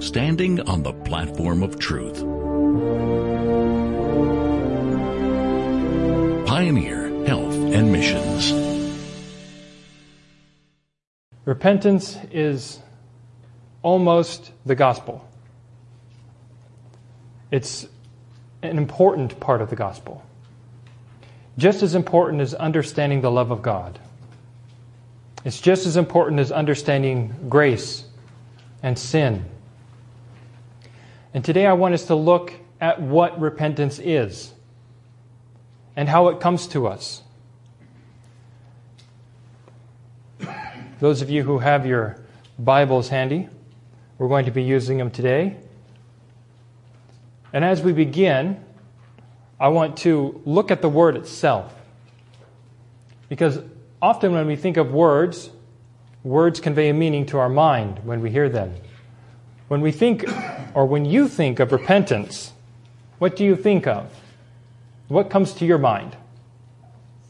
Standing on the platform of truth. Pioneer Health and Missions. Repentance is almost the gospel. It's an important part of the gospel. Just as important as understanding the love of God. It's just as important as understanding grace and sin. And today I want us to look at what repentance is and how it comes to us. Those of you who have your Bibles handy, we're going to be using them today. And as we begin, I want to look at the word itself. Because often when we think of words, words convey a meaning to our mind when we hear them. When we think, or when you think of repentance, what do you think of? What comes to your mind?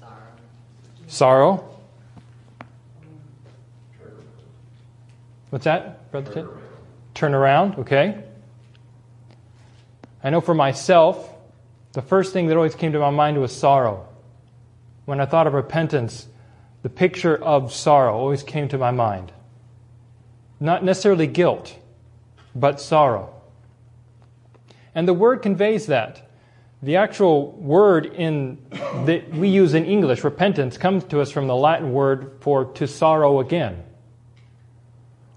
Sorrow. Sorrow. What's that, Brother Tim? Turn around, okay. I know for myself, the first thing that always came to my mind was sorrow. When I thought of repentance, the picture of sorrow always came to my mind. Not necessarily guilt, but sorrow. And the word conveys that. The actual word in that we use in English, repentance, comes to us from the Latin word for to sorrow again,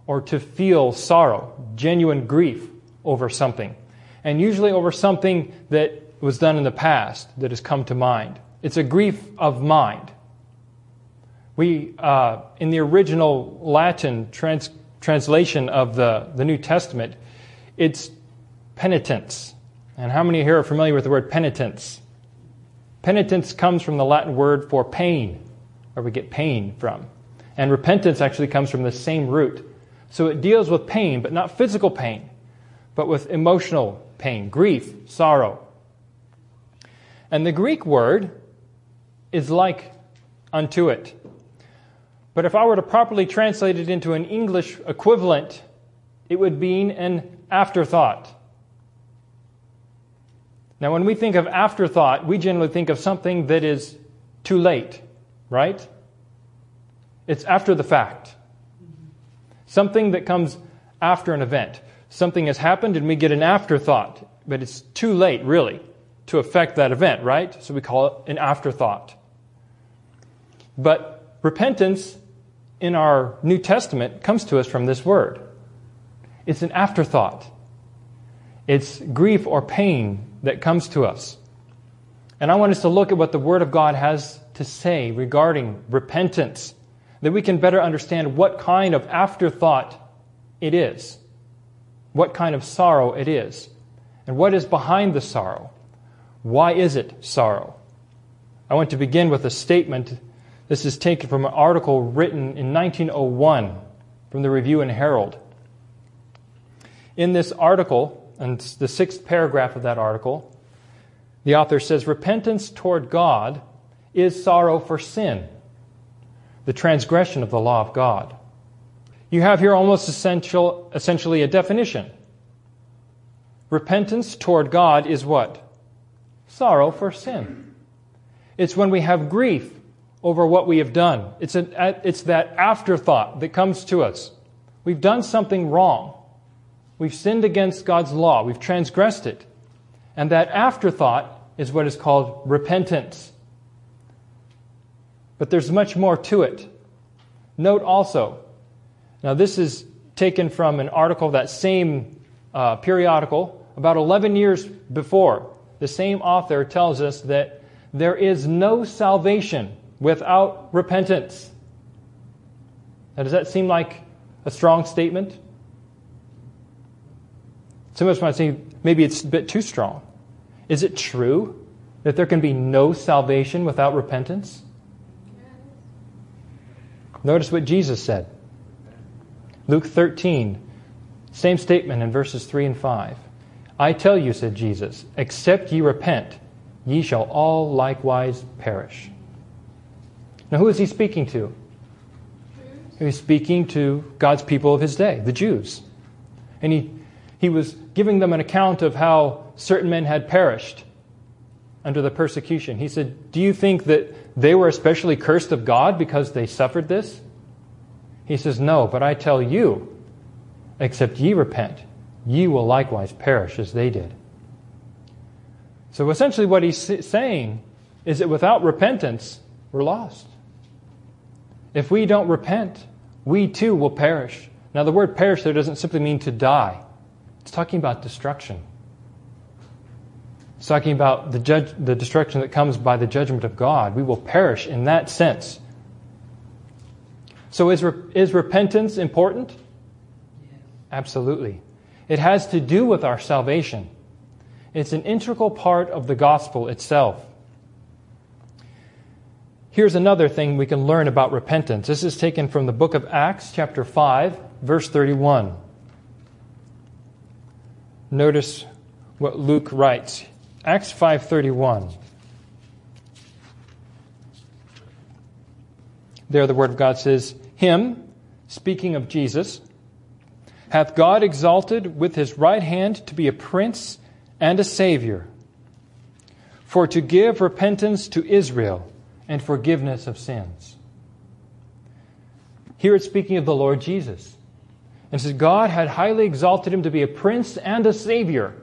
or to feel sorrow, genuine grief over something, and usually over something that was done in the past that has come to mind. It's a grief of mind. We, uh, in the original Latin trans- translation of the, the New Testament, it's penitence. And how many here are familiar with the word penitence? Penitence comes from the Latin word for pain, where we get pain from. And repentance actually comes from the same root. So it deals with pain, but not physical pain, but with emotional pain, grief, sorrow. And the Greek word is like unto it. But if I were to properly translate it into an English equivalent, it would mean an afterthought. Now, when we think of afterthought, we generally think of something that is too late, right? It's after the fact. Something that comes after an event. Something has happened and we get an afterthought, but it's too late, really, to affect that event, right? So we call it an afterthought. But repentance in our New Testament comes to us from this word. It's an afterthought. It's grief or pain that comes to us. And I want us to look at what the Word of God has to say regarding repentance, that we can better understand what kind of afterthought it is, what kind of sorrow it is, and what is behind the sorrow. Why is it sorrow? I want to begin with a statement. This is taken from an article written in 1901 from the Review and Herald. In this article, and the sixth paragraph of that article, the author says repentance toward God is sorrow for sin, the transgression of the law of God. You have here almost essential, essentially a definition. Repentance toward God is what? Sorrow for sin. It's when we have grief over what we have done. It's, a, it's that afterthought that comes to us. We've done something wrong. We've sinned against God's law. We've transgressed it. And that afterthought is what is called repentance. But there's much more to it. Note also, now this is taken from an article, that same uh, periodical, about 11 years before. The same author tells us that there is no salvation without repentance. Now, does that seem like a strong statement? Some of us might say maybe it's a bit too strong. Is it true that there can be no salvation without repentance? Notice what Jesus said. Luke 13, same statement in verses 3 and 5. I tell you, said Jesus, except ye repent, ye shall all likewise perish. Now, who is he speaking to? He's speaking to God's people of his day, the Jews. And he, he was giving them an account of how certain men had perished under the persecution. He said, Do you think that they were especially cursed of God because they suffered this? He says, No, but I tell you, except ye repent, ye will likewise perish as they did. So essentially, what he's saying is that without repentance, we're lost. If we don't repent, we too will perish. Now, the word perish there doesn't simply mean to die, it's talking about destruction. It's talking about the, judge, the destruction that comes by the judgment of God. We will perish in that sense. So, is, is repentance important? Yes. Absolutely. It has to do with our salvation, it's an integral part of the gospel itself. Here's another thing we can learn about repentance. This is taken from the book of Acts, chapter 5, verse 31. Notice what Luke writes. Acts 5:31. There the word of God says, "Him, speaking of Jesus, hath God exalted with his right hand to be a prince and a savior, for to give repentance to Israel." And forgiveness of sins. Here it's speaking of the Lord Jesus. And says, God had highly exalted him to be a prince and a savior.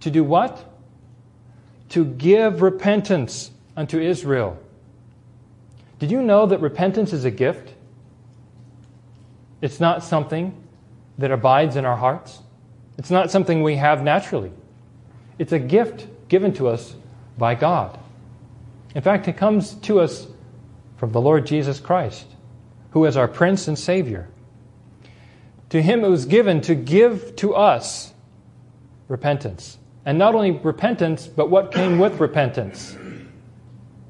To do what? To give repentance unto Israel. Did you know that repentance is a gift? It's not something that abides in our hearts. It's not something we have naturally. It's a gift given to us by God. In fact, it comes to us from the Lord Jesus Christ, who is our Prince and Savior. To him it was given to give to us repentance. And not only repentance, but what came with repentance?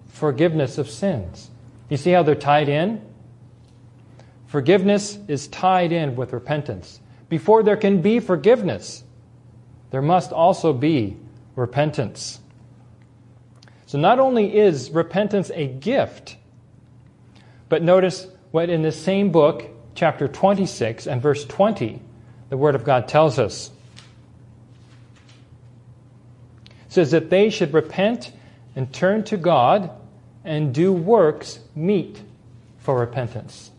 Forgiveness of sins. You see how they're tied in? Forgiveness is tied in with repentance. Before there can be forgiveness, there must also be repentance. So not only is repentance a gift, but notice what in this same book, chapter 26 and verse 20, the Word of God tells us. It says that they should repent and turn to God and do works meet for repentance.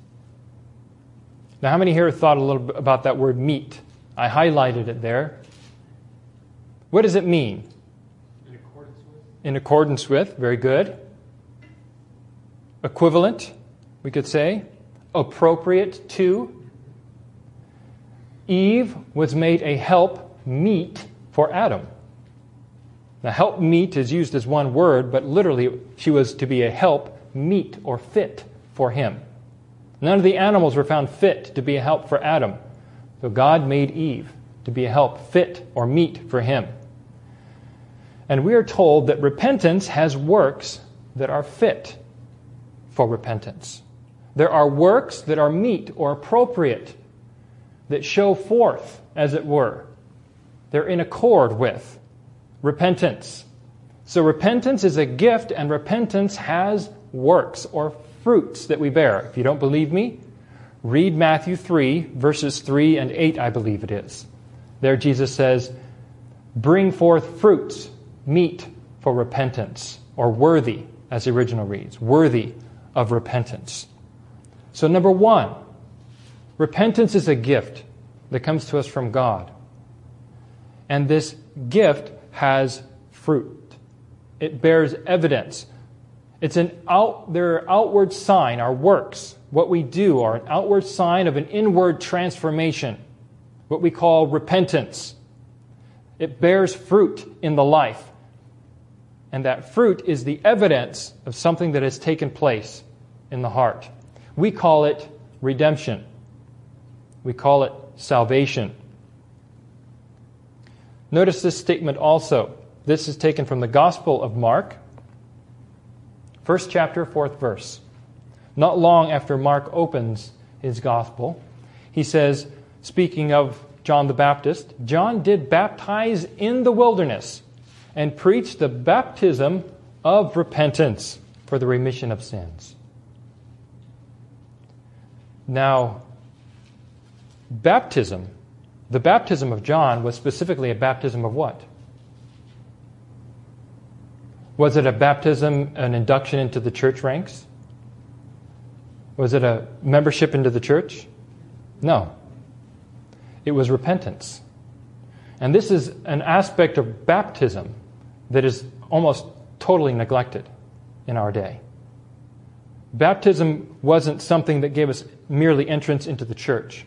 Now, how many here thought a little bit about that word meet? I highlighted it there. What does it mean? In accordance with, very good. Equivalent, we could say. Appropriate to. Eve was made a help meet for Adam. Now, help meet is used as one word, but literally she was to be a help meet or fit for him. None of the animals were found fit to be a help for Adam. So God made Eve to be a help fit or meet for him. And we are told that repentance has works that are fit for repentance. There are works that are meet or appropriate, that show forth, as it were. They're in accord with repentance. So repentance is a gift, and repentance has works or fruits that we bear. If you don't believe me, read Matthew 3, verses 3 and 8, I believe it is. There Jesus says, Bring forth fruits meet for repentance, or worthy, as the original reads, worthy of repentance. So, number one, repentance is a gift that comes to us from God. And this gift has fruit, it bears evidence. It's an out, their outward sign, our works, what we do, are an outward sign of an inward transformation, what we call repentance. It bears fruit in the life. And that fruit is the evidence of something that has taken place in the heart. We call it redemption. We call it salvation. Notice this statement also. This is taken from the Gospel of Mark, first chapter, fourth verse. Not long after Mark opens his Gospel, he says, speaking of John the Baptist, John did baptize in the wilderness and preach the baptism of repentance for the remission of sins. Now, baptism, the baptism of John was specifically a baptism of what? Was it a baptism, an induction into the church ranks? Was it a membership into the church? No. It was repentance. And this is an aspect of baptism that is almost totally neglected in our day. Baptism wasn't something that gave us merely entrance into the church.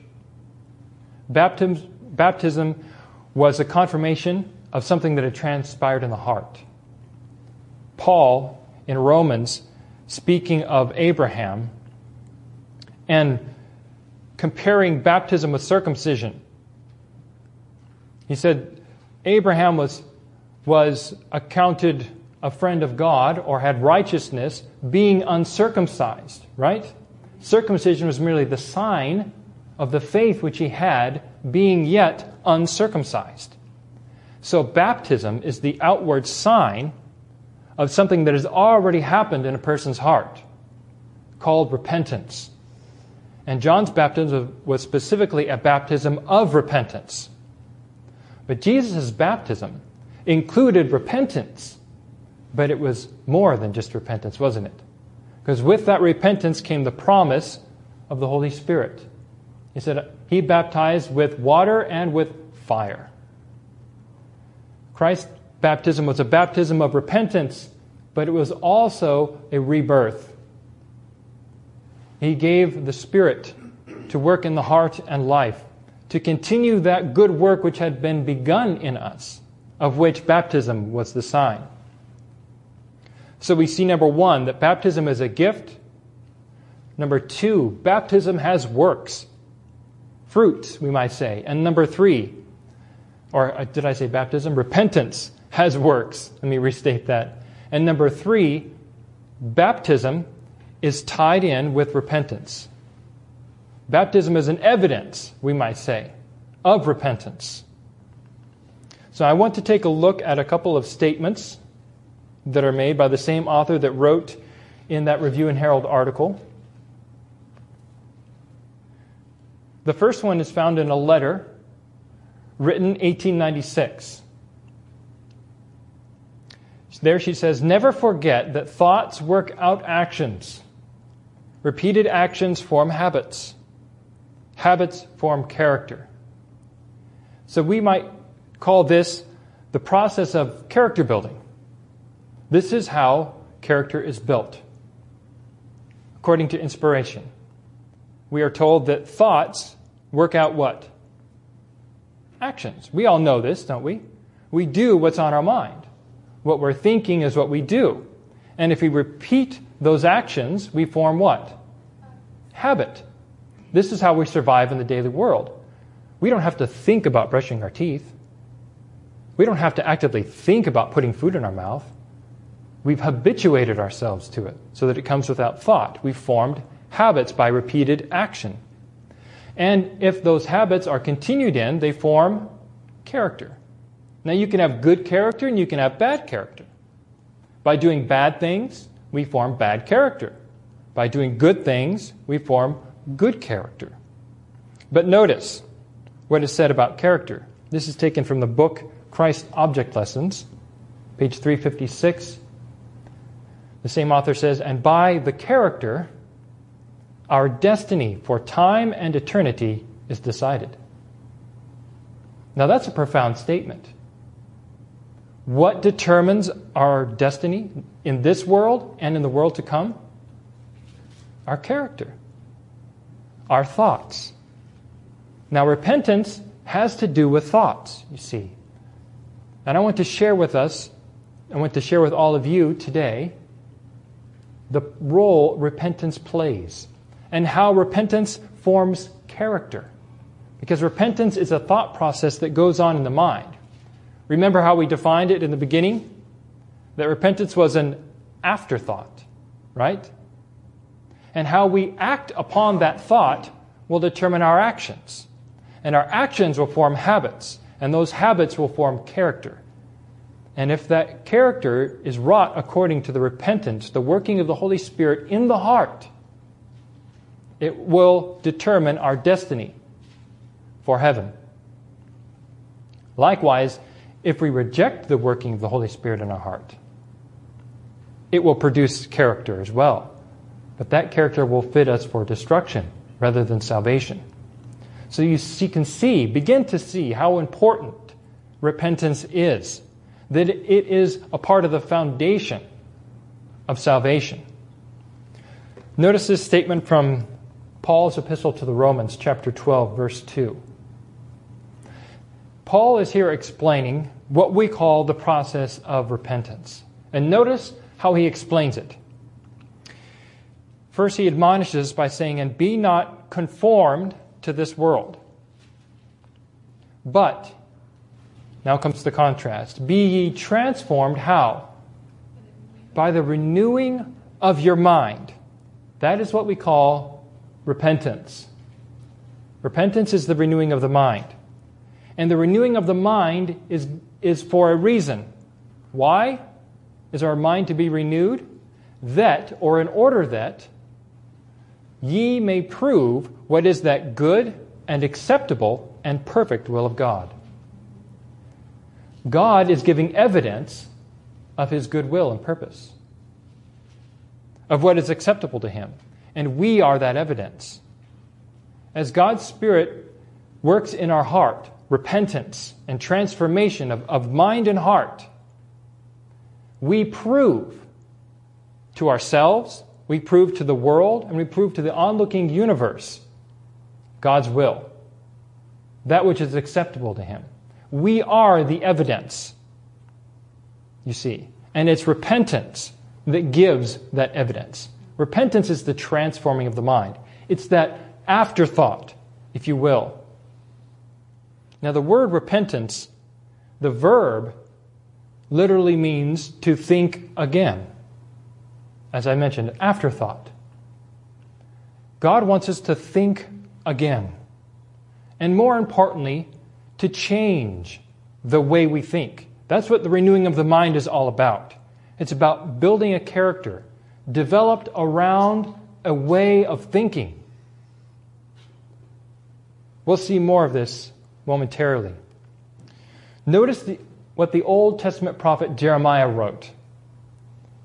Baptism, baptism was a confirmation of something that had transpired in the heart. Paul, in Romans, speaking of Abraham and comparing baptism with circumcision, he said Abraham was, was accounted a friend of God or had righteousness being uncircumcised, right? Circumcision was merely the sign of the faith which he had being yet uncircumcised. So baptism is the outward sign of something that has already happened in a person's heart, called repentance. And John's baptism was specifically a baptism of repentance. But Jesus' baptism included repentance, but it was more than just repentance, wasn't it? Because with that repentance came the promise of the Holy Spirit. He said he baptized with water and with fire. Christ's baptism was a baptism of repentance, but it was also a rebirth. He gave the Spirit to work in the heart and life to continue that good work which had been begun in us, of which baptism was the sign. So we see number one, that baptism is a gift. Number two, baptism has works, fruits, we might say. And number three, or uh, did I say baptism? Repentance has works. Let me restate that. And number three, baptism is tied in with repentance. Baptism is an evidence, we might say, of repentance. So I want to take a look at a couple of statements that are made by the same author that wrote in that Review and Herald article. The first one is found in a letter written 1896. There she says, Never forget that thoughts work out actions. Repeated actions form habits. Habits form character. So we might call this the process of character building. This is how character is built. According to inspiration, we are told that thoughts work out what? Actions. We all know this, don't we? We do what's on our mind. What we're thinking is what we do. And if we repeat those actions, we form what? Habit. This is how we survive in the daily world. We don't have to think about brushing our teeth. We don't have to actively think about putting food in our mouth. We've habituated ourselves to it so that it comes without thought. We've formed habits by repeated action. And if those habits are continued in, they form character. Now, you can have good character and you can have bad character. By doing bad things, we form bad character. By doing good things, we form good character. But notice what is said about character. This is taken from the book Christ Object Lessons, page 356. The same author says, And by the character, our destiny for time and eternity is decided. Now, that's a profound statement. What determines our destiny in this world and in the world to come? Our character our thoughts. Now, repentance has to do with thoughts, you see. And I want to share with us, I want to share with all of you today the role repentance plays and how repentance forms character. Because repentance is a thought process that goes on in the mind. Remember how we defined it in the beginning? That repentance was an afterthought, right? and how we act upon that thought will determine our actions. And our actions will form habits, and those habits will form character. And if that character is wrought according to the repentance, the working of the Holy Spirit in the heart, it will determine our destiny for heaven. Likewise, if we reject the working of the Holy Spirit in our heart, it will produce character as well. But that character will fit us for destruction rather than salvation. So you see, can see, begin to see how important repentance is. That it is a part of the foundation of salvation. Notice this statement from Paul's epistle to the Romans, chapter 12, verse 2. Paul is here explaining what we call the process of repentance. And notice how he explains it. First, he admonishes by saying, And be not conformed to this world. But, now comes the contrast. Be ye transformed, how? By the renewing of your mind. That is what we call repentance. Repentance is the renewing of the mind. And the renewing of the mind is, is for a reason. Why is our mind to be renewed? That, or in order that, ye may prove what is that good and acceptable and perfect will of God. God is giving evidence of his good will and purpose, of what is acceptable to him. And we are that evidence. As God's Spirit works in our heart, repentance and transformation of, of mind and heart, we prove to ourselves, we prove to the world, and we prove to the onlooking universe God's will, that which is acceptable to Him. We are the evidence, you see, and it's repentance that gives that evidence. Repentance is the transforming of the mind, it's that afterthought, if you will, now, the word repentance, the verb, literally means to think again. As I mentioned, afterthought. God wants us to think again. And more importantly, to change the way we think. That's what the renewing of the mind is all about. It's about building a character developed around a way of thinking. We'll see more of this momentarily. Notice the, what the Old Testament prophet Jeremiah wrote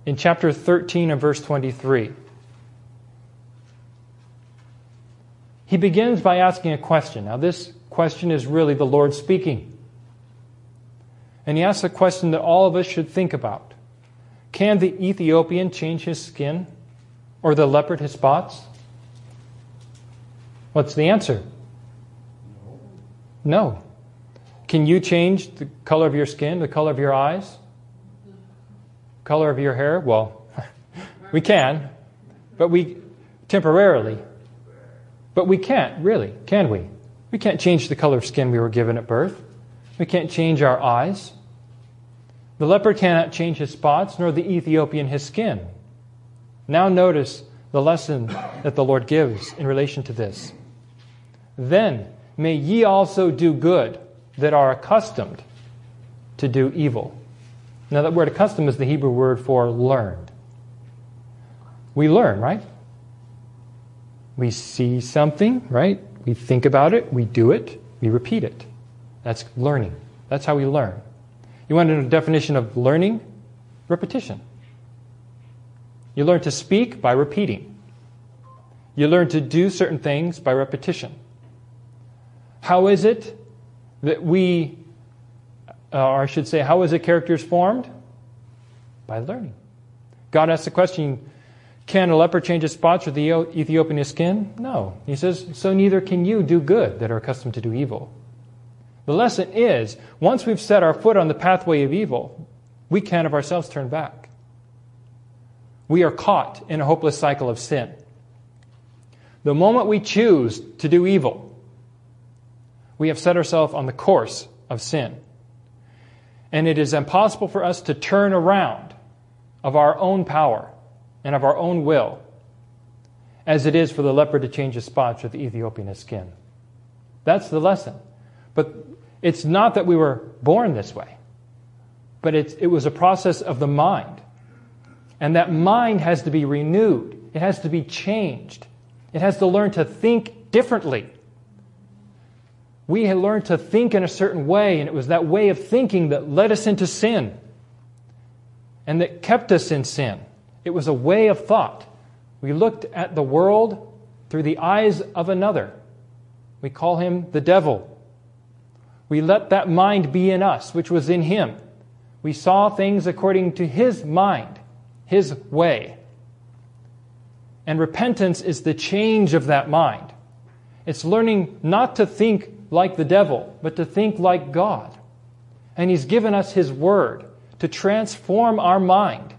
in chapter 13 and verse 23. He begins by asking a question. Now, this question is really the Lord speaking. And he asks a question that all of us should think about Can the Ethiopian change his skin or the leopard his spots? What's the answer? No. Can you change the color of your skin, the color of your eyes, color of your hair? Well, we can, but we temporarily. But we can't, really, can we? We can't change the color of skin we were given at birth. We can't change our eyes. The leopard cannot change his spots, nor the Ethiopian his skin. Now notice the lesson that the Lord gives in relation to this. Then May ye also do good that are accustomed to do evil. Now, that word accustomed is the Hebrew word for learned. We learn, right? We see something, right? We think about it, we do it, we repeat it. That's learning. That's how we learn. You want a definition of learning? Repetition. You learn to speak by repeating. You learn to do certain things by repetition. How is it that we, uh, or I should say, how is it character formed? By learning. God asks the question, can a leper change his spots or the Ethiopian his skin? No. He says, so neither can you do good that are accustomed to do evil. The lesson is, once we've set our foot on the pathway of evil, we can of ourselves turn back. We are caught in a hopeless cycle of sin. The moment we choose to do evil, we have set ourselves on the course of sin. And it is impossible for us to turn around of our own power and of our own will, as it is for the leopard to change his spots or the Ethiopian his skin. That's the lesson. But it's not that we were born this way, but it was a process of the mind. And that mind has to be renewed, it has to be changed. It has to learn to think differently. We had learned to think in a certain way, and it was that way of thinking that led us into sin and that kept us in sin. It was a way of thought. We looked at the world through the eyes of another. We call him the devil. We let that mind be in us, which was in him. We saw things according to his mind, his way. And repentance is the change of that mind. It's learning not to think like the devil, but to think like God. And he's given us his word to transform our mind,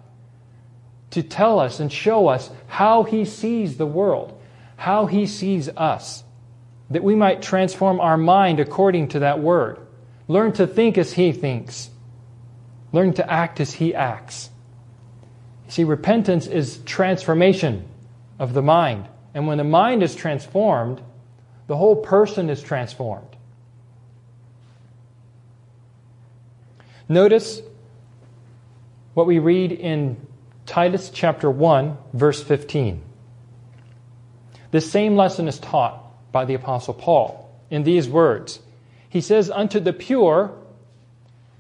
to tell us and show us how he sees the world, how he sees us, that we might transform our mind according to that word. Learn to think as he thinks, learn to act as he acts. You see, repentance is transformation of the mind. And when the mind is transformed, the whole person is transformed. Notice what we read in Titus chapter 1, verse 15. This same lesson is taught by the Apostle Paul in these words. He says, Unto the pure,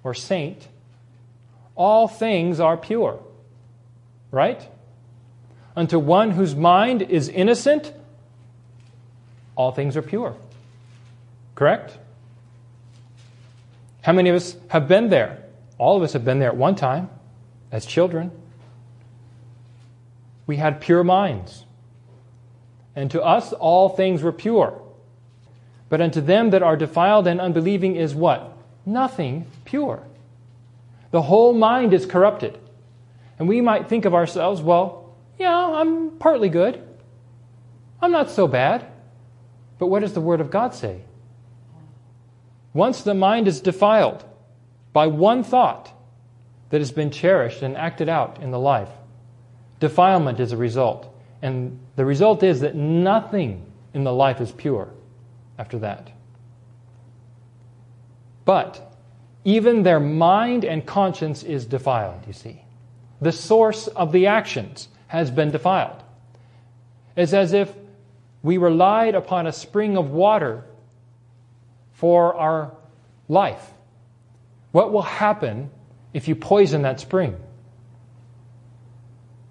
or saint, all things are pure. Right? Unto one whose mind is innocent, all things are pure. Correct? How many of us have been there? All of us have been there at one time as children. We had pure minds. And to us all things were pure. But unto them that are defiled and unbelieving is what? Nothing pure. The whole mind is corrupted. And we might think of ourselves, well, yeah, I'm partly good. I'm not so bad. But what does the Word of God say? Once the mind is defiled by one thought that has been cherished and acted out in the life, defilement is a result. And the result is that nothing in the life is pure after that. But even their mind and conscience is defiled, you see. The source of the actions has been defiled. It's as if we relied upon a spring of water for our life. What will happen if you poison that spring?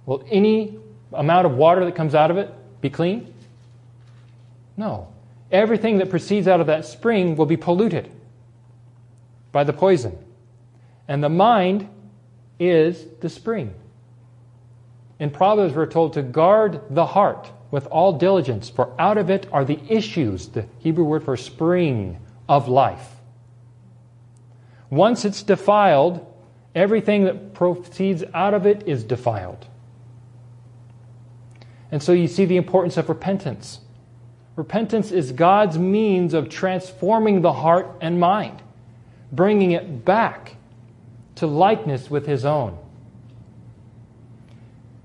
Will any amount of water that comes out of it be clean? No. Everything that proceeds out of that spring will be polluted by the poison. And the mind is the spring. In Proverbs, we're told to guard the heart with all diligence, for out of it are the issues, the Hebrew word for spring of life. Once it's defiled, everything that proceeds out of it is defiled. And so you see the importance of repentance. Repentance is God's means of transforming the heart and mind, bringing it back to likeness with His own.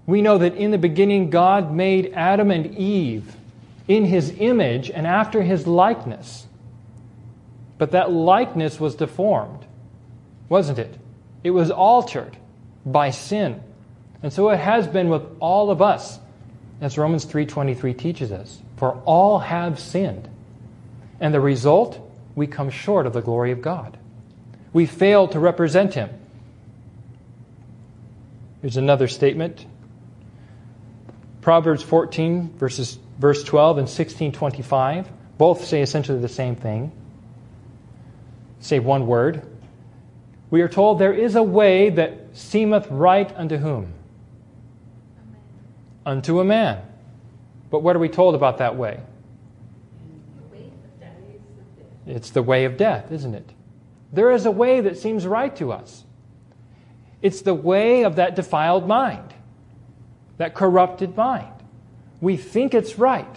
We know that in the beginning, God made Adam and Eve in His image and after His likeness. But that likeness was deformed, wasn't it? It was altered by sin. And so it has been with all of us as Romans 3:23 teaches us, for all have sinned. And the result, we come short of the glory of God. We fail to represent him. Here's another statement. Proverbs 14 verses verse 12 and 16:25 both say essentially the same thing. Say one word. We are told there is a way that seemeth right unto whom? Unto a man. But what are we told about that way? It's the way of death, isn't it? There is a way that seems right to us. It's the way of that defiled mind, that corrupted mind. We think it's right,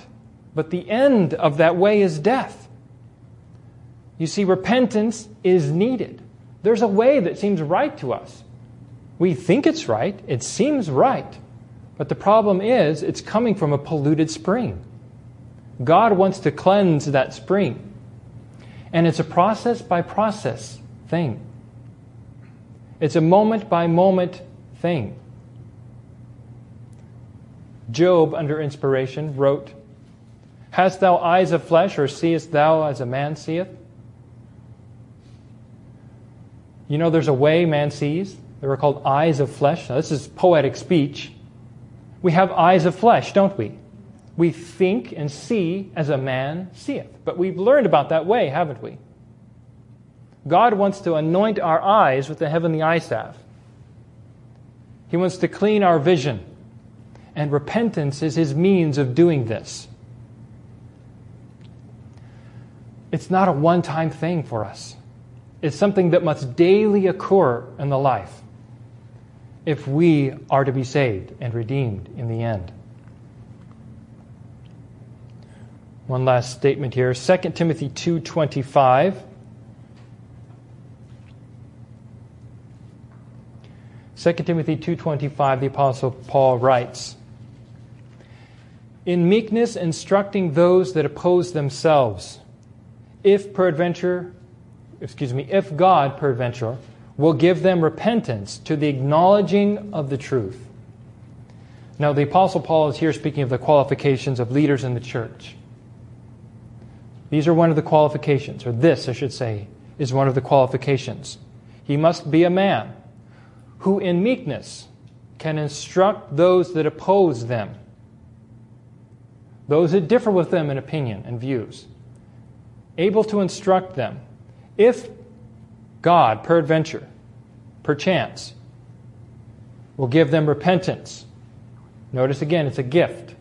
but the end of that way is death. You see, repentance is needed. There's a way that seems right to us. We think it's right, it seems right, but the problem is, it's coming from a polluted spring. God wants to cleanse that spring. And it's a process by process thing, it's a moment by moment thing. Job, under inspiration, wrote Hast thou eyes of flesh, or seest thou as a man seeth? You know, there's a way man sees. They were called eyes of flesh. Now, this is poetic speech. We have eyes of flesh, don't we? We think and see as a man seeth. But we've learned about that way, haven't we? God wants to anoint our eyes with the heavenly eye salve. He wants to clean our vision. And repentance is his means of doing this. It's not a one time thing for us, it's something that must daily occur in the life if we are to be saved and redeemed in the end. One last statement here, 2 Timothy 2:25 2 Timothy 2:25 the apostle Paul writes In meekness instructing those that oppose themselves if peradventure excuse me if God peradventure will give them repentance to the acknowledging of the truth. Now the apostle Paul is here speaking of the qualifications of leaders in the church. These are one of the qualifications or this I should say is one of the qualifications. He must be a man who in meekness can instruct those that oppose them, those that differ with them in opinion and views, able to instruct them, if God, peradventure, perchance, will give them repentance. Notice again, it's a gift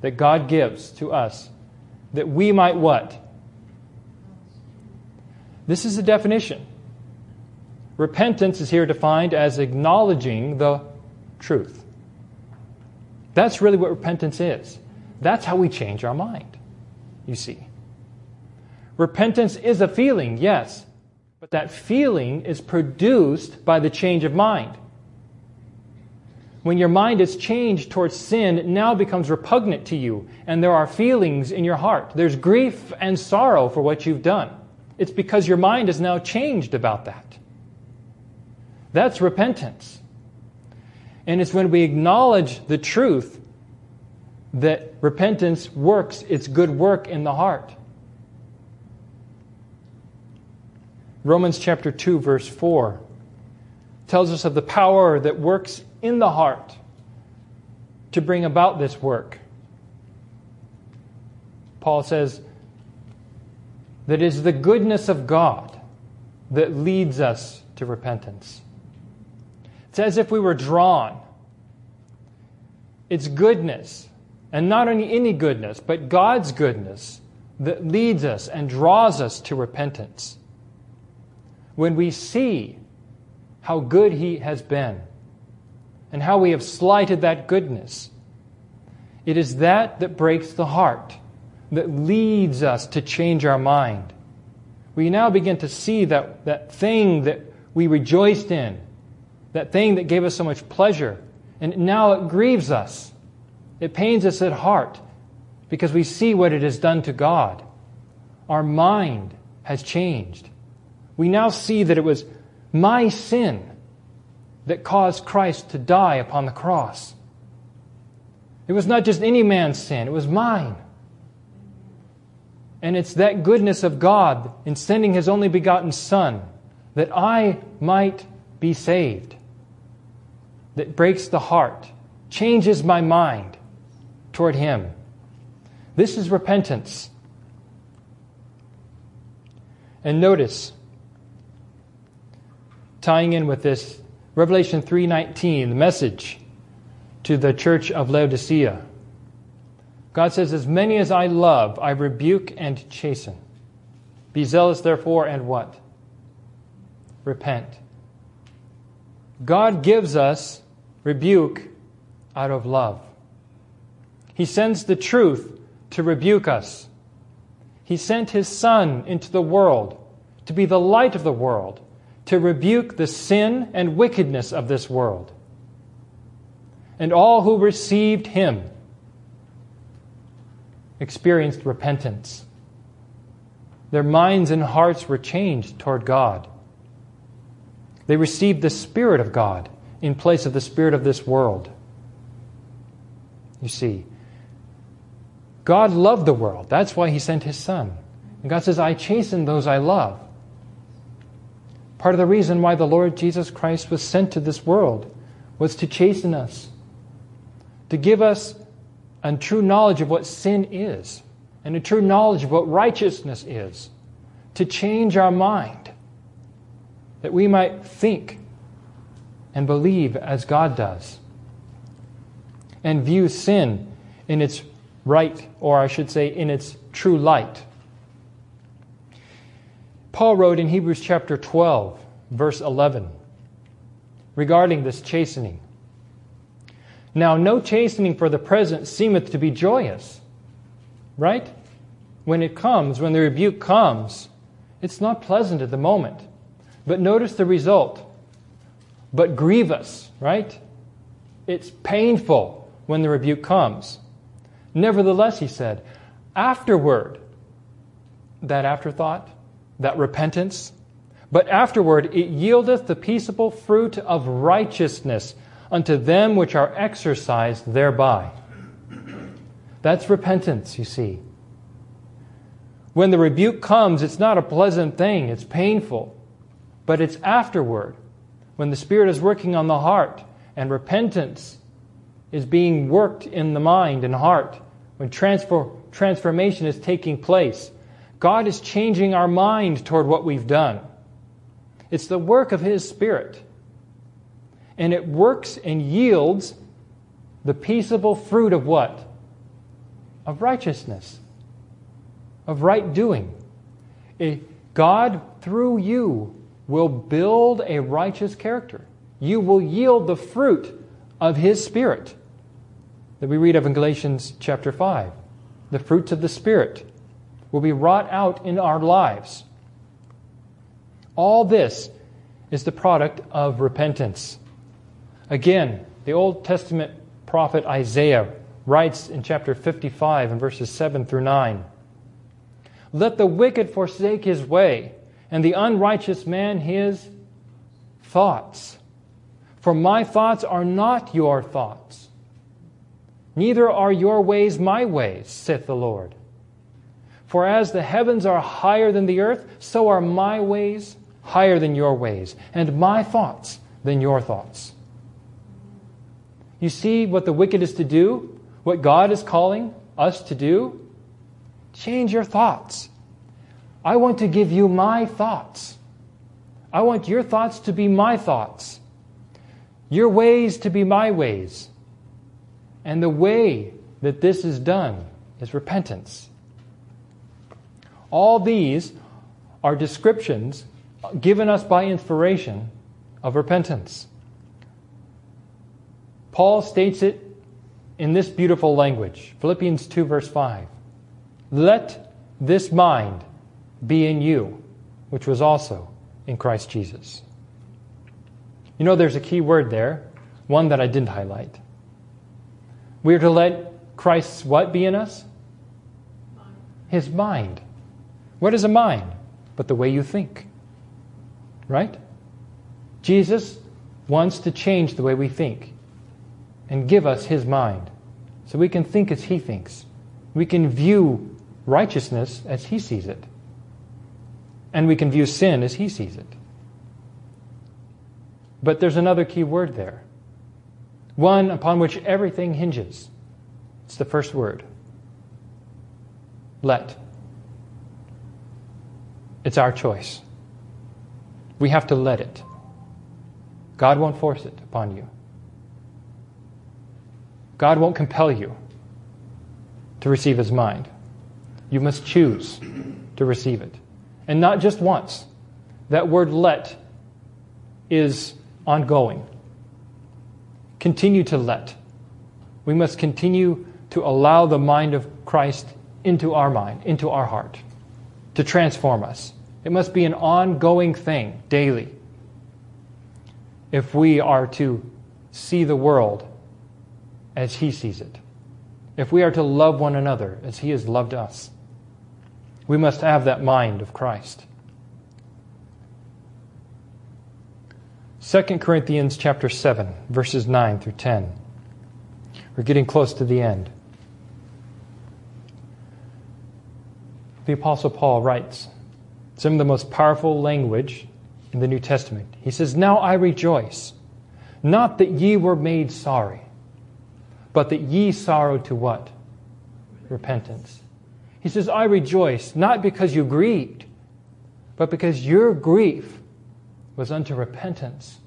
that God gives to us that we might what? This is the definition. Repentance is here defined as acknowledging the truth. That's really what repentance is. That's how we change our mind, you see. Repentance is a feeling, yes, but that feeling is produced by the change of mind. When your mind is changed towards sin, it now becomes repugnant to you, and there are feelings in your heart. There's grief and sorrow for what you've done. It's because your mind is now changed about that. That's repentance. And it's when we acknowledge the truth that repentance works its good work in the heart. Romans chapter 2, verse 4 tells us of the power that works in the heart to bring about this work. Paul says that is the goodness of God that leads us to repentance. It's as if we were drawn. It's goodness, and not only any goodness, but God's goodness that leads us and draws us to repentance. When we see how good He has been and how we have slighted that goodness, it is that that breaks the heart, that leads us to change our mind. We now begin to see that, that thing that we rejoiced in, that thing that gave us so much pleasure. And now it grieves us. It pains us at heart because we see what it has done to God. Our mind has changed. We now see that it was my sin that caused Christ to die upon the cross. It was not just any man's sin, it was mine. And it's that goodness of God in sending His only begotten Son that I might be saved that breaks the heart, changes my mind toward Him. This is repentance. And notice, tying in with this, Revelation 3:19, the message to the church of Laodicea. God says, As many as I love, I rebuke and chasten. Be zealous, therefore, and what? Repent. God gives us rebuke out of love. He sends the truth to rebuke us. He sent His Son into the world to be the light of the world, to rebuke the sin and wickedness of this world. And all who received Him experienced repentance. Their minds and hearts were changed toward God. They received the Spirit of God in place of the spirit of this world. You see, God loved the world. That's why he sent his son. And God says, I chasten those I love. Part of the reason why the Lord Jesus Christ was sent to this world was to chasten us, to give us a true knowledge of what sin is, and a true knowledge of what righteousness is, to change our mind, that we might think and believe as God does, and view sin in its right, or I should say, in its true light. Paul wrote in Hebrews chapter 12, verse 11, regarding this chastening. Now, no chastening for the present seemeth to be joyous. Right? When it comes, when the rebuke comes, it's not pleasant at the moment. But notice the result. But grievous, right? It's painful when the rebuke comes. Nevertheless, he said, afterward, that afterthought, that repentance, but afterward it yieldeth the peaceable fruit of righteousness unto them which are exercised thereby. That's repentance, you see. When the rebuke comes, it's not a pleasant thing, it's painful. But it's afterward, when the Spirit is working on the heart and repentance is being worked in the mind and heart, when transfer, transformation is taking place. God is changing our mind toward what we've done. It's the work of His Spirit and it works and yields the peaceable fruit of what? Of righteousness, of right doing. God, through you, will build a righteous character. You will yield the fruit of His Spirit that we read of in Galatians chapter 5. The fruits of the Spirit will be wrought out in our lives. All this is the product of repentance. Again, the Old Testament prophet Isaiah writes in chapter 55 and verses 7 through 9 Let the wicked forsake his way, and the unrighteous man his thoughts. For my thoughts are not your thoughts, neither are your ways my ways, saith the Lord. For as the heavens are higher than the earth, so are my ways higher than your ways, and my thoughts than your thoughts. You see what the wicked is to do? What God is calling us to do? Change your thoughts. I want to give you my thoughts. I want your thoughts to be my thoughts, your ways to be my ways. And the way that this is done is repentance. All these are descriptions given us by inspiration of repentance. Paul states it in this beautiful language Philippians 2, verse 5. Let this mind be in you, which was also in Christ Jesus. You know, there's a key word there, one that I didn't highlight. We are to let Christ's what be in us? His mind. What is a mind? But the way you think. Right? Jesus wants to change the way we think and give us His mind so we can think as He thinks. We can view righteousness as He sees it. And we can view sin as He sees it. But there's another key word there, one upon which everything hinges. It's the first word let. It's our choice. We have to let it. God won't force it upon you. God won't compel you to receive His mind. You must choose to receive it. And not just once. That word let is ongoing. Continue to let. We must continue to allow the mind of Christ into our mind, into our heart, to transform us. It must be an ongoing thing daily if we are to see the world as He sees it. If we are to love one another as He has loved us, we must have that mind of Christ. 2 Corinthians chapter 7 verses 9 through 10. We're getting close to the end. The Apostle Paul writes some of the most powerful language in the New Testament. He says, Now I rejoice, not that ye were made sorry, but that ye sorrowed to what? Repentance. He says, I rejoice, not because you grieved, but because your grief was unto repentance.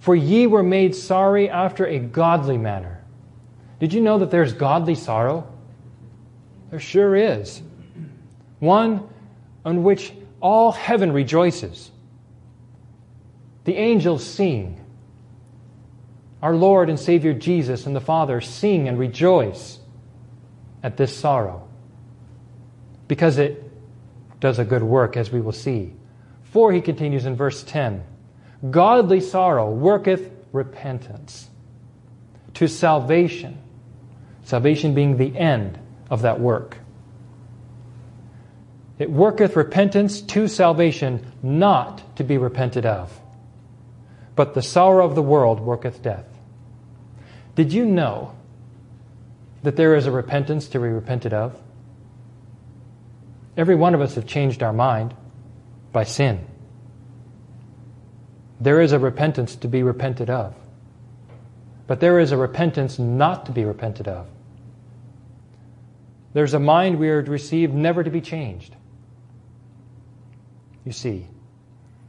For ye were made sorry after a godly manner. Did you know that there's godly sorrow? There sure is. One on which all heaven rejoices. The angels sing. Our Lord and Savior Jesus and the Father sing and rejoice at this sorrow because it does a good work, as we will see. For he continues in verse 10 Godly sorrow worketh repentance to salvation, salvation being the end of that work. It worketh repentance to salvation, not to be repented of. But the sorrow of the world worketh death. Did you know that there is a repentance to be repented of? Every one of us have changed our mind by sin. There is a repentance to be repented of. But there is a repentance not to be repented of. There's a mind we are to receive never to be changed. You see,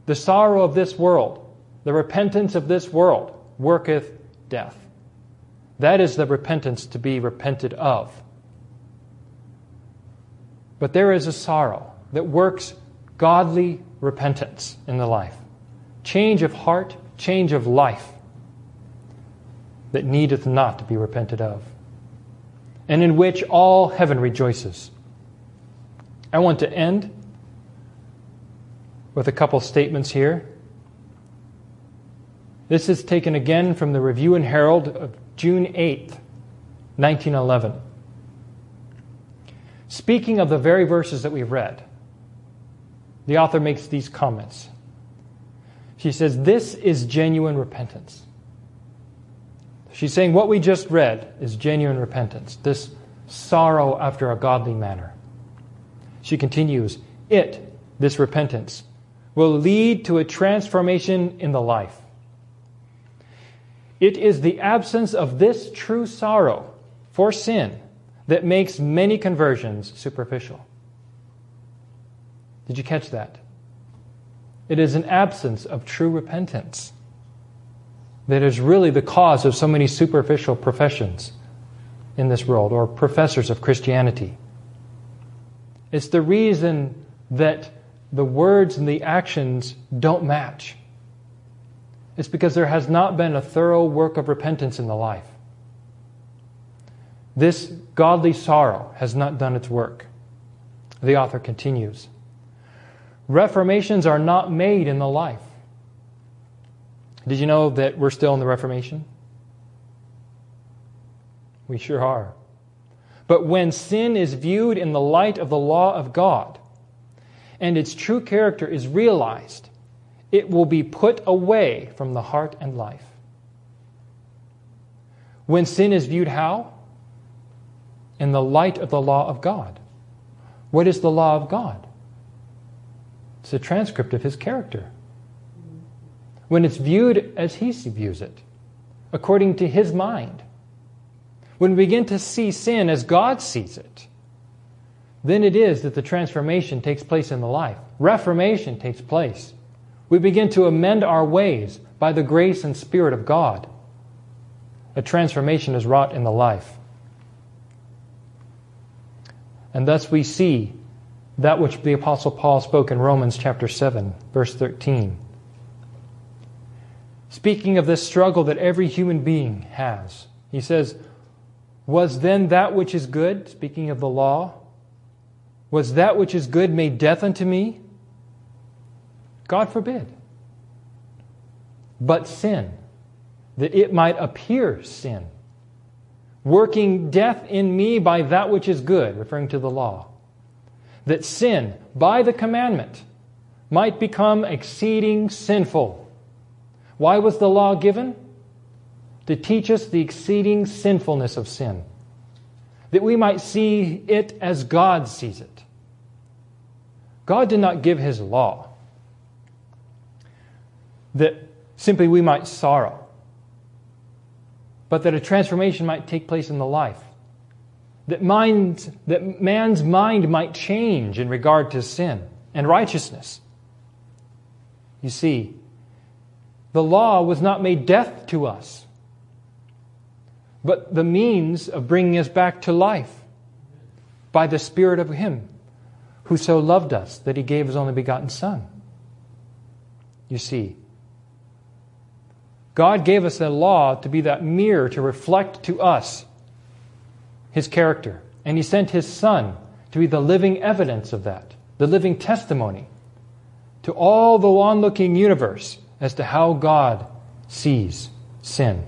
the sorrow of this world, the repentance of this world, worketh death. That is the repentance to be repented of. But there is a sorrow that works godly repentance in the life. Change of heart, change of life that needeth not to be repented of, and in which all heaven rejoices. I want to end with a couple statements here. This is taken again from the Review and Herald of June 8, 1911. Speaking of the very verses that we've read, the author makes these comments. She says, This is genuine repentance. She's saying what we just read is genuine repentance, this sorrow after a godly manner. She continues, It, this repentance, will lead to a transformation in the life. It is the absence of this true sorrow for sin that makes many conversions superficial. Did you catch that? It is an absence of true repentance that is really the cause of so many superficial professions in this world or professors of Christianity. It's the reason that the words and the actions don't match. It's because there has not been a thorough work of repentance in the life. This godly sorrow has not done its work. The author continues Reformations are not made in the life. Did you know that we're still in the Reformation? We sure are. But when sin is viewed in the light of the law of God and its true character is realized, it will be put away from the heart and life. When sin is viewed how? in the light of the law of God. What is the law of God? It's a transcript of his character. When it's viewed as he views it, according to his mind, when we begin to see sin as God sees it, then it is that the transformation takes place in the life. Reformation takes place. We begin to amend our ways by the grace and Spirit of God. A transformation is wrought in the life. And thus we see that which the Apostle Paul spoke in Romans chapter 7, verse 13. Speaking of this struggle that every human being has, he says, Was then that which is good, speaking of the law, was that which is good made death unto me? God forbid. But sin, that it might appear sin working death in me by that which is good, referring to the law, that sin, by the commandment, might become exceeding sinful. Why was the law given? To teach us the exceeding sinfulness of sin, that we might see it as God sees it, God did not give his law that simply we might sorrow, but that a transformation might take place in the life. That, mind, that man's mind might change in regard to sin and righteousness. You see, the law was not made death to us, but the means of bringing us back to life by the Spirit of Him who so loved us that He gave His only begotten Son. You see, God gave us a law to be that mirror to reflect to us His character. And He sent His Son to be the living evidence of that, the living testimony to all the onlooking universe as to how God sees sin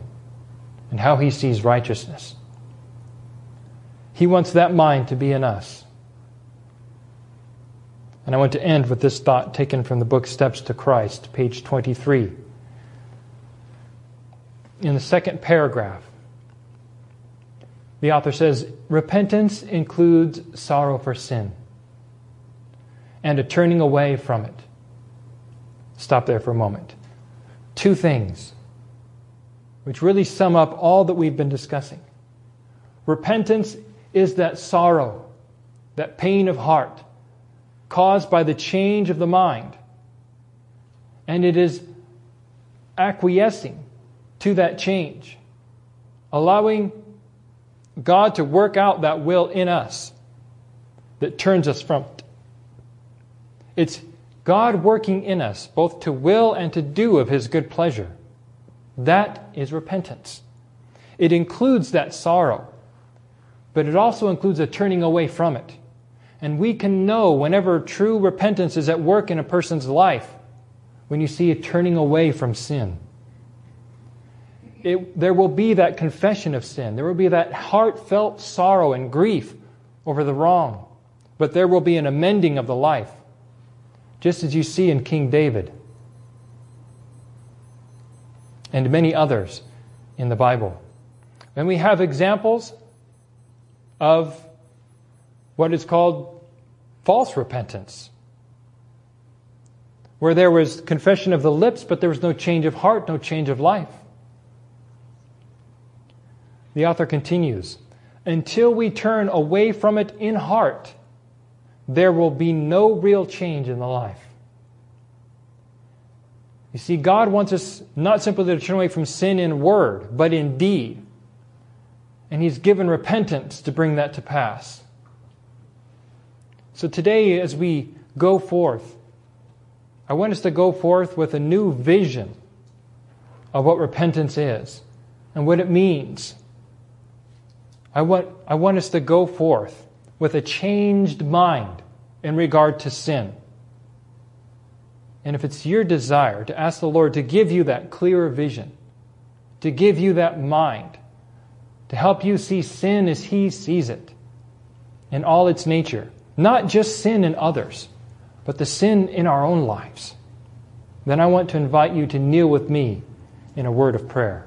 and how He sees righteousness. He wants that mind to be in us. And I want to end with this thought taken from the book Steps to Christ, page 23 in the second paragraph, the author says repentance includes sorrow for sin and a turning away from it. Stop there for a moment. Two things which really sum up all that we've been discussing. Repentance is that sorrow, that pain of heart caused by the change of the mind. And it is acquiescing to that change, allowing God to work out that will in us that turns us from it. It's God working in us, both to will and to do of His good pleasure. That is repentance. It includes that sorrow, but it also includes a turning away from it. And we can know whenever true repentance is at work in a person's life when you see a turning away from sin it, there will be that confession of sin. There will be that heartfelt sorrow and grief over the wrong. But there will be an amending of the life, just as you see in King David and many others in the Bible. And we have examples of what is called false repentance, where there was confession of the lips, but there was no change of heart, no change of life. The author continues Until we turn away from it in heart, there will be no real change in the life. You see, God wants us not simply to turn away from sin in word, but in deed. And He's given repentance to bring that to pass. So today, as we go forth, I want us to go forth with a new vision of what repentance is and what it means I want, I want us to go forth with a changed mind in regard to sin. And if it's your desire to ask the Lord to give you that clearer vision, to give you that mind, to help you see sin as He sees it in all its nature, not just sin in others, but the sin in our own lives, then I want to invite you to kneel with me in a word of prayer.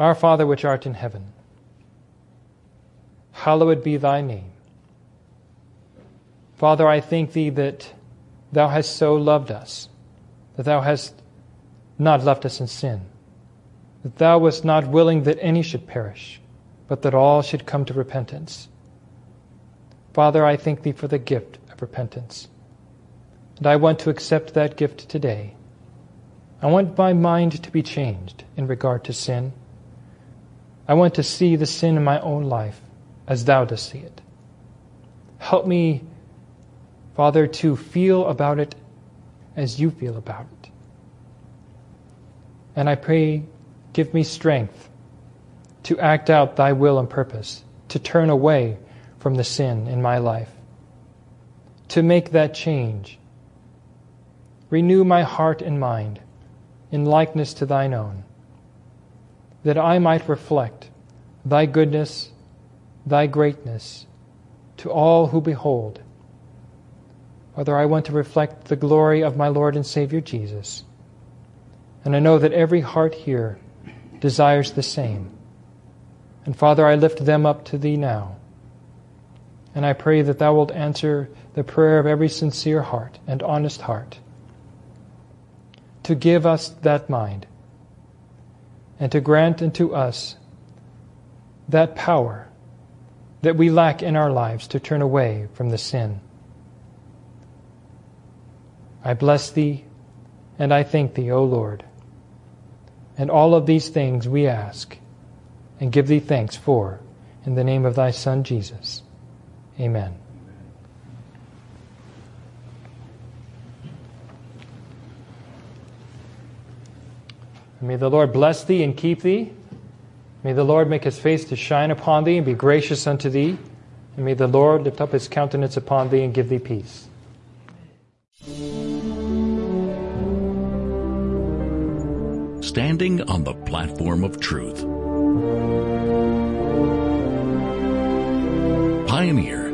Our Father which art in heaven, hallowed be thy name. Father, I thank thee that thou hast so loved us, that thou hast not left us in sin, that thou wast not willing that any should perish, but that all should come to repentance. Father, I thank thee for the gift of repentance. And I want to accept that gift today. I want my mind to be changed in regard to sin. I want to see the sin in my own life as thou dost see it. Help me, Father, to feel about it as you feel about it. And I pray, give me strength to act out thy will and purpose, to turn away from the sin in my life, to make that change. Renew my heart and mind in likeness to thine own that I might reflect thy goodness, thy greatness to all who behold. Father, I want to reflect the glory of my Lord and Savior Jesus. And I know that every heart here desires the same. And Father, I lift them up to thee now. And I pray that thou wilt answer the prayer of every sincere heart and honest heart to give us that mind and to grant unto us that power that we lack in our lives to turn away from the sin. I bless thee and I thank thee, O Lord. And all of these things we ask and give thee thanks for in the name of thy Son Jesus. Amen. May the Lord bless thee and keep thee. May the Lord make his face to shine upon thee and be gracious unto thee. And may the Lord lift up his countenance upon thee and give thee peace. Standing on the platform of truth. Pioneer